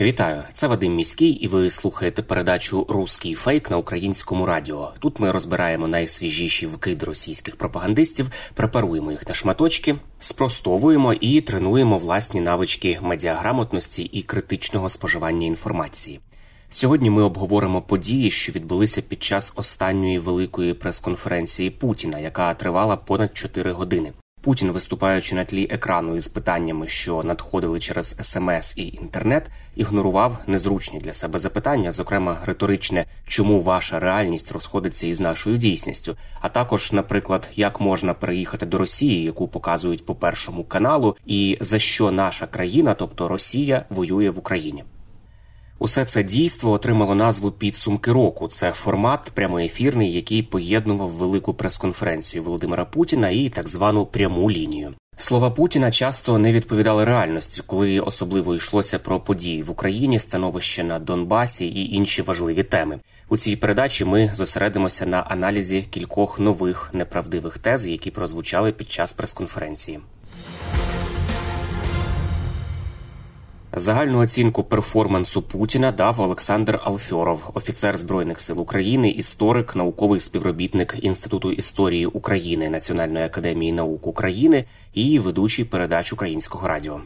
Вітаю, це Вадим Міський, і ви слухаєте передачу Руський фейк на українському радіо. Тут ми розбираємо найсвіжіші вкиди російських пропагандистів, препаруємо їх на шматочки, спростовуємо і тренуємо власні навички медіаграмотності і критичного споживання інформації. Сьогодні ми обговоримо події, що відбулися під час останньої великої прес-конференції Путіна, яка тривала понад 4 години. Путін, виступаючи на тлі екрану із питаннями, що надходили через смс і інтернет, ігнорував незручні для себе запитання, зокрема риторичне, чому ваша реальність розходиться із нашою дійсністю, а також, наприклад, як можна переїхати до Росії, яку показують по першому каналу, і за що наша країна, тобто Росія, воює в Україні. Усе це дійство отримало назву підсумки року. Це формат прямоефірний, який поєднував велику прес-конференцію Володимира Путіна і так звану пряму лінію. Слова Путіна часто не відповідали реальності, коли особливо йшлося про події в Україні, становище на Донбасі і інші важливі теми. У цій передачі ми зосередимося на аналізі кількох нових неправдивих тез, які прозвучали під час прес-конференції. Загальну оцінку перформансу Путіна дав Олександр Алфьоров, офіцер збройних сил України, історик, науковий співробітник Інституту історії України Національної академії наук України і ведучий передач українського радіо.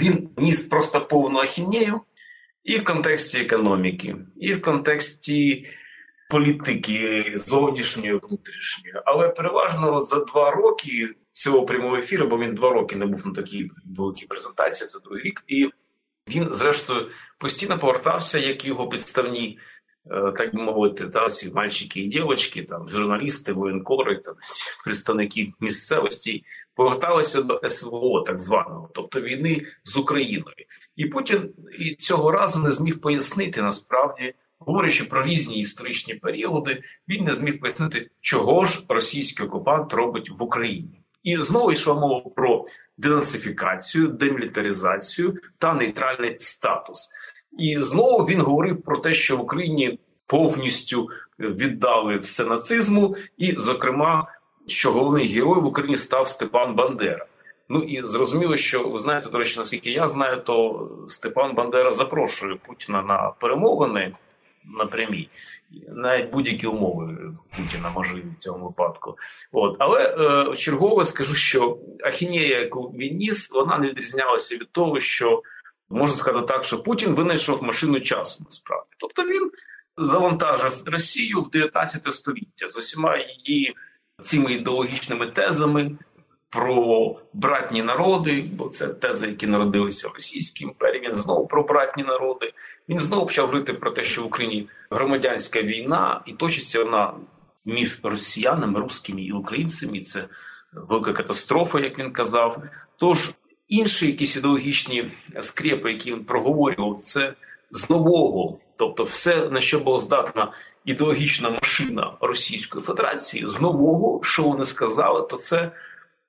Він ніс просто повну ахінею і в контексті економіки, і в контексті політики зовнішньої, внутрішньої. Але переважно за два роки цього прямого ефіру, бо він два роки не був на такій великій презентації, це другий рік, і він, зрештою, постійно повертався, як його підставні, е, так би мовити, та ці мальчики і дівчатки, там журналісти, воєнкори, там представники місцевості, поверталися до СВО, так званого, тобто війни з Україною. І Путін і цього разу не зміг пояснити насправді. Говорячи про різні історичні періоди, він не зміг пояснити, чого ж російський окупант робить в Україні. І знову йшла мова про денацифікацію, демілітаризацію та нейтральний статус. І знову він говорив про те, що в Україні повністю віддали все нацизму, і, зокрема, що головний герой в Україні став Степан Бандера. Ну і зрозуміло, що ви знаєте, до речі, наскільки я знаю, то Степан Бандера запрошує Путіна на перемовини напрямі. Навіть будь-які умови Путіна можливі в цьому випадку. От. Але е, чергове скажу, що ахінея, яку він ніс, вона не відрізнялася від того, що можна сказати так, що Путін винайшов машину часу насправді. Тобто він завантажив Росію в 19 століття з усіма її цими ідеологічними тезами. Про братні народи, бо це тези, які народилися в Російській імперії. Він знову про братні народи. Він знову почав говорити про те, що в Україні громадянська війна, і точиться вона між росіянами, русскими і українцями. Це велика катастрофа, як він казав. Тож інші якісь ідеологічні скрепи, які він проговорював, це з нового, тобто, все на що була здатна ідеологічна машина Російської Федерації, з нового, що вони сказали, то це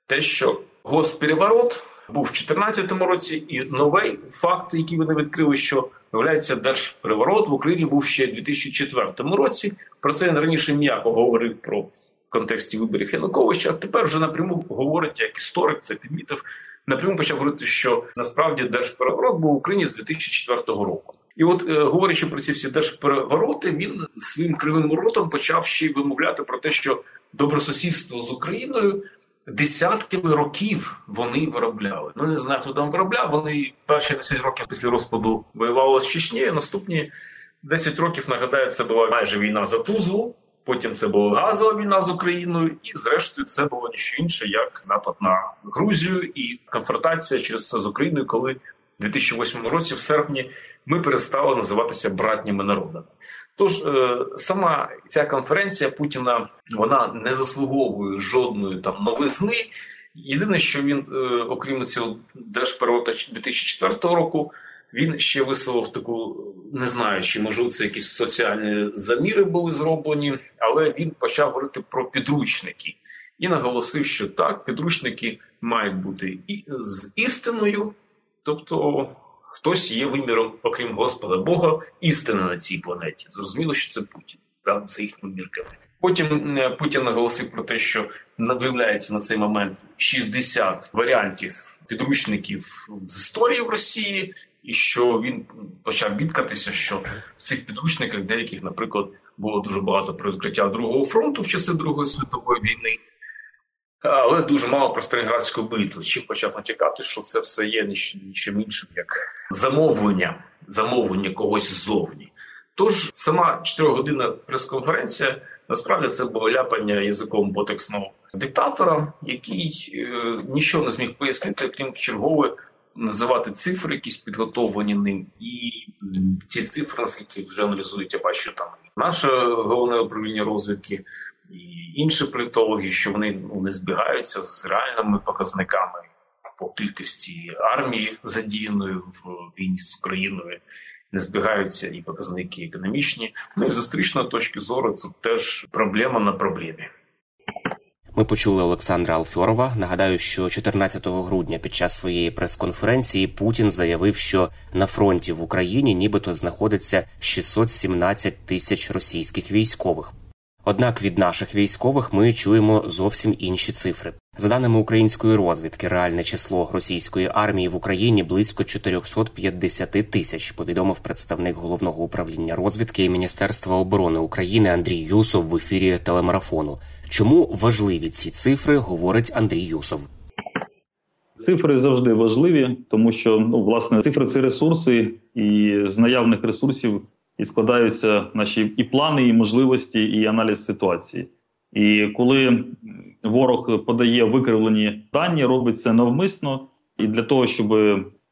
те, що госпереворот був в 2014 році, і новий факт, який вони відкрили, що виявляється держпереворот в Україні був ще в 2004 році. Про це він раніше м'яко говорив про в контексті виборів Януковича. а Тепер вже напряму говорить як історик, це підмітив. Напряму почав говорити, що насправді держпереворот був в Україні з 2004 року. І от, е, говорячи про ці всі держперевороти, він своїм кривим ротом почав ще й вимовляти про те, що добросусідство з Україною десятками років вони виробляли. Ну не знаю, хто там виробляв. Вони перші 10 років після розпаду воювали з Чечнею. Наступні 10 років нагадаю, це була майже війна за Тузлу. Потім це була газова війна з Україною, і зрештою це було ніщо інше, як напад на Грузію і конфронтація через це з Україною, коли в 2008 році, в серпні, ми перестали називатися братніми народами. Тож е, сама ця конференція Путіна вона не заслуговує жодної там новизни. Єдине, що він, е, окрім цього держпереворота 2004 року, він ще висловив таку, не знаю, чи можливо це якісь соціальні заміри були зроблені, але він почав говорити про підручники і наголосив, що так, підручники мають бути і з істиною, тобто хтось є виміром, окрім Господа Бога, істина на цій планеті. Зрозуміло, що це Путін, так, це їхніми мірками. Потім е, Путін наголосив про те, що виявляється на цей момент 60 варіантів підручників з історії в Росії, і що він почав бідкатися, що в цих підручниках деяких, наприклад, було дуже багато про відкриття другого фронту в часи Другої світової війни, але дуже мало про Сталінградську битву. Чим почав натякати, що це все є нічим іншим, як замовлення, замовлення когось ззовні. Тож сама 4-годинна прес-конференція насправді це було ляпання язиком ботексного диктатора, який е, нічого не зміг пояснити, крім чергове називати цифри, якісь підготовлені ним, і ці цифри, наскільки вже аналізують, я бачу там наше головне управління розвідки інші політологи, що вони ну, не збігаються з реальними показниками по кількості армії задіяної в війні з Україною. Не збігаються і показники економічні. Ну і з історичної точки зору це теж проблема на проблемі. Ми почули Олександра Алфьорова. Нагадаю, що 14 грудня під час своєї прес-конференції Путін заявив, що на фронті в Україні нібито знаходиться 617 тисяч російських військових. Однак від наших військових ми чуємо зовсім інші цифри. За даними української розвідки, реальне число російської армії в Україні близько 450 тисяч. Повідомив представник головного управління розвідки і Міністерства оборони України Андрій Юсов в ефірі телемарафону. Чому важливі ці цифри? Говорить Андрій Юсов. Цифри завжди важливі, тому що ну власне цифри це ресурси, і з наявних ресурсів і складаються наші і плани, і можливості, і аналіз ситуації. І коли ворог подає викривлені дані, робить це навмисно і для того, щоб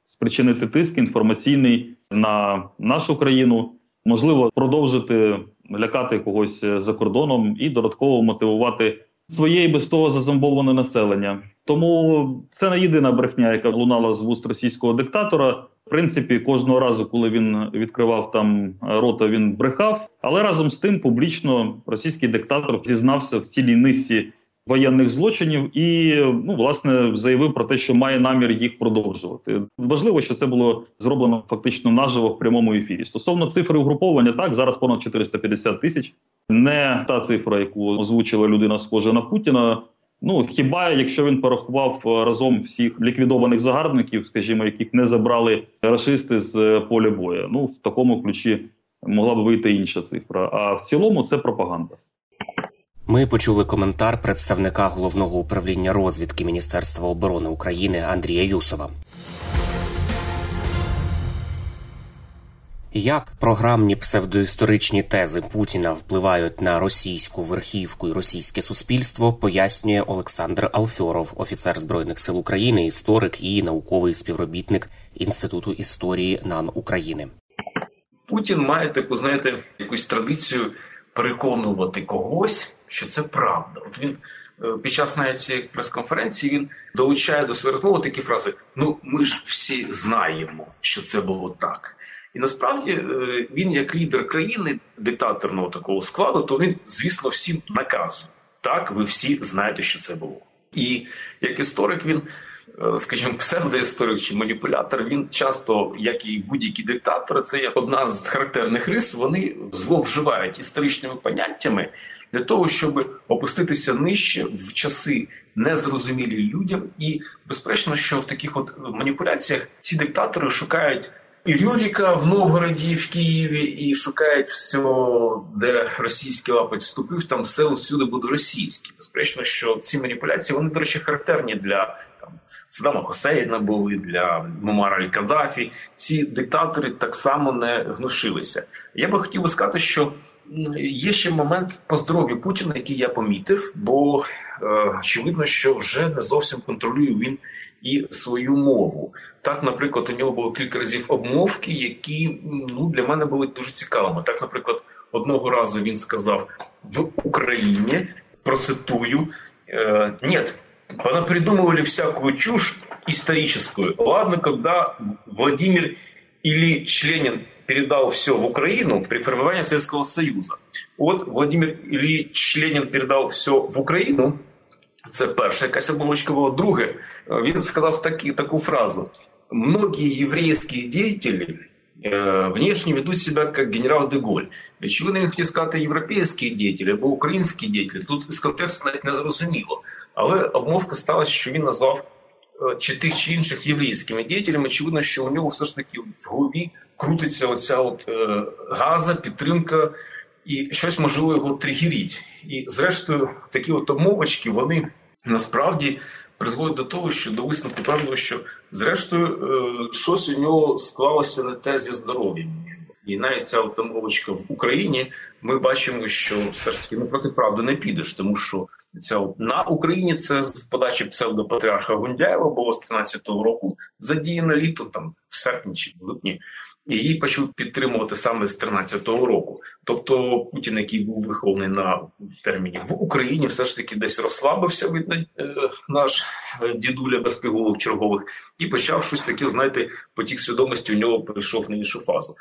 спричинити тиск інформаційний на нашу країну, можливо продовжити лякати когось за кордоном і додатково мотивувати своє і без того зазомбоване населення. Тому це не єдина брехня, яка лунала з вуст російського диктатора. В принципі, кожного разу, коли він відкривав там рота, він брехав. Але разом з тим публічно російський диктатор зізнався в цілій низці воєнних злочинів і ну власне заявив про те, що має намір їх продовжувати. Важливо, що це було зроблено фактично наживо в прямому ефірі. Стосовно цифри угруповання, так зараз понад 450 тисяч. Не та цифра, яку озвучила людина, схожа на Путіна. Ну хіба якщо він порахував разом всіх ліквідованих загарбників, скажімо, яких не забрали расисти з поля бою? Ну в такому ключі могла б вийти інша цифра. А в цілому це пропаганда. Ми почули коментар представника головного управління розвідки Міністерства оборони України Андрія Юсова. Як програмні псевдоісторичні тези Путіна впливають на російську верхівку і російське суспільство, пояснює Олександр Алфьоров, офіцер збройних сил України, історик і науковий співробітник Інституту історії НАН України. Путін має таку, знаєте, якусь традицію переконувати когось, що це правда. От він е, під час навіть цієї прес-конференції він долучає до своєї розмови такі фрази: Ну, ми ж всі знаємо, що це було так. І насправді е, він, як лідер країни диктаторного такого складу, то він, звісно, всім наказує. Так, ви всі знаєте, що це було. І як історик, він, е, скажімо, псевдоісторик чи маніпулятор, він часто, як і будь-які диктатори, це є одна з характерних рис. Вони зловживають історичними поняттями для того, щоб опуститися нижче в часи незрозумілі людям. І безперечно, що в таких от маніпуляціях ці диктатори шукають. І Рюріка в Новгороді, в Києві, і шукають все, де російський лапоть вступив, там все усюди буде російське. Безперечно, що ці маніпуляції вони, до речі, характерні для там Саддама Хосейна були для Мумара Аль-Каддафі. Ці диктатори так само не гнушилися. Я би хотів би сказати, що є ще момент по здоров'ю Путіна, який я помітив, бо е, очевидно, що вже не зовсім контролює він і свою мову. Так, наприклад, у нього було кілька разів обмовки, які ну для мене були дуже цікавими. Так, наприклад, одного разу він сказав в Україні, процитую, э, нет, придумывали всякую чушь историческую. Ладно, когда Владимир или Ленин передал все в Украину при формировании Советского Союза. От Владимир Ильич Ленин передав все в Україну. Це перша якась оболочка була. Друге, він сказав такі, таку фразу: многие еврейские деятели э, внешне ведут себя как генерал Деголь. Чого не хотів сказати європейські діятелі або українські діятелі? Тут з контексту навіть не зрозуміло. Але обмовка сталася, що він назвав е, чи тих чи інших єврейськими діятелями. Очевидно, що у нього все ж таки в голові крутиться оця от е, газа, підтримка і щось можливо його тригерить. І зрештою, такі от обмовочки, вони насправді призводить до того, що до висновку певного, що зрештою е, щось у нього склалося не те зі здоров'ям. І навіть ця автомовочка в Україні ми бачимо, що все ж таки ну, проти правди не підеш, тому що ця на Україні це з подачі псевдопатріарха Гундяєва було з 13-го року задіяно літо, там в серпні чи в липні і її почали підтримувати саме з 13-го року. Тобто Путін, який був вихований на терміні в Україні, все ж таки десь розслабився від е, наш е, дідуля без пігулок чергових, і почав щось таке, знаєте, потік свідомості у нього перейшов на іншу фазу.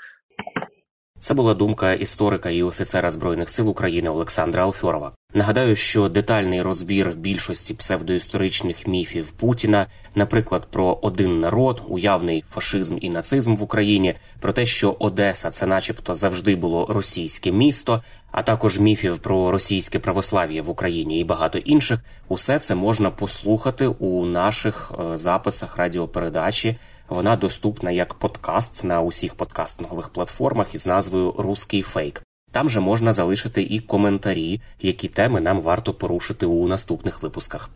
Це була думка історика і офіцера збройних сил України Олександра Алфьорова. Нагадаю, що детальний розбір більшості псевдоісторичних міфів Путіна, наприклад, про один народ, уявний фашизм і нацизм в Україні, про те, що Одеса це, начебто, завжди було російське місто, а також міфів про російське православ'я в Україні і багато інших, усе це можна послухати у наших е, записах радіопередачі. Вона доступна як подкаст на усіх подкастингових платформах із назвою Руський фейк. Там же можна залишити і коментарі, які теми нам варто порушити у наступних випусках.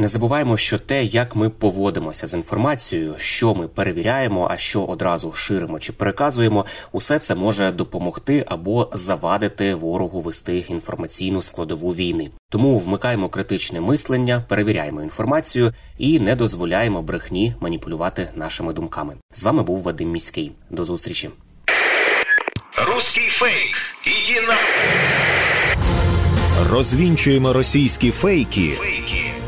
Не забуваємо, що те, як ми поводимося з інформацією, що ми перевіряємо, а що одразу ширимо чи переказуємо, усе це може допомогти або завадити ворогу вести інформаційну складову війни. Тому вмикаємо критичне мислення, перевіряємо інформацію і не дозволяємо брехні маніпулювати нашими думками. З вами був Вадим Міський. До зустрічі. Русский фейк. Иди на... Розвінчуємо російські фейки,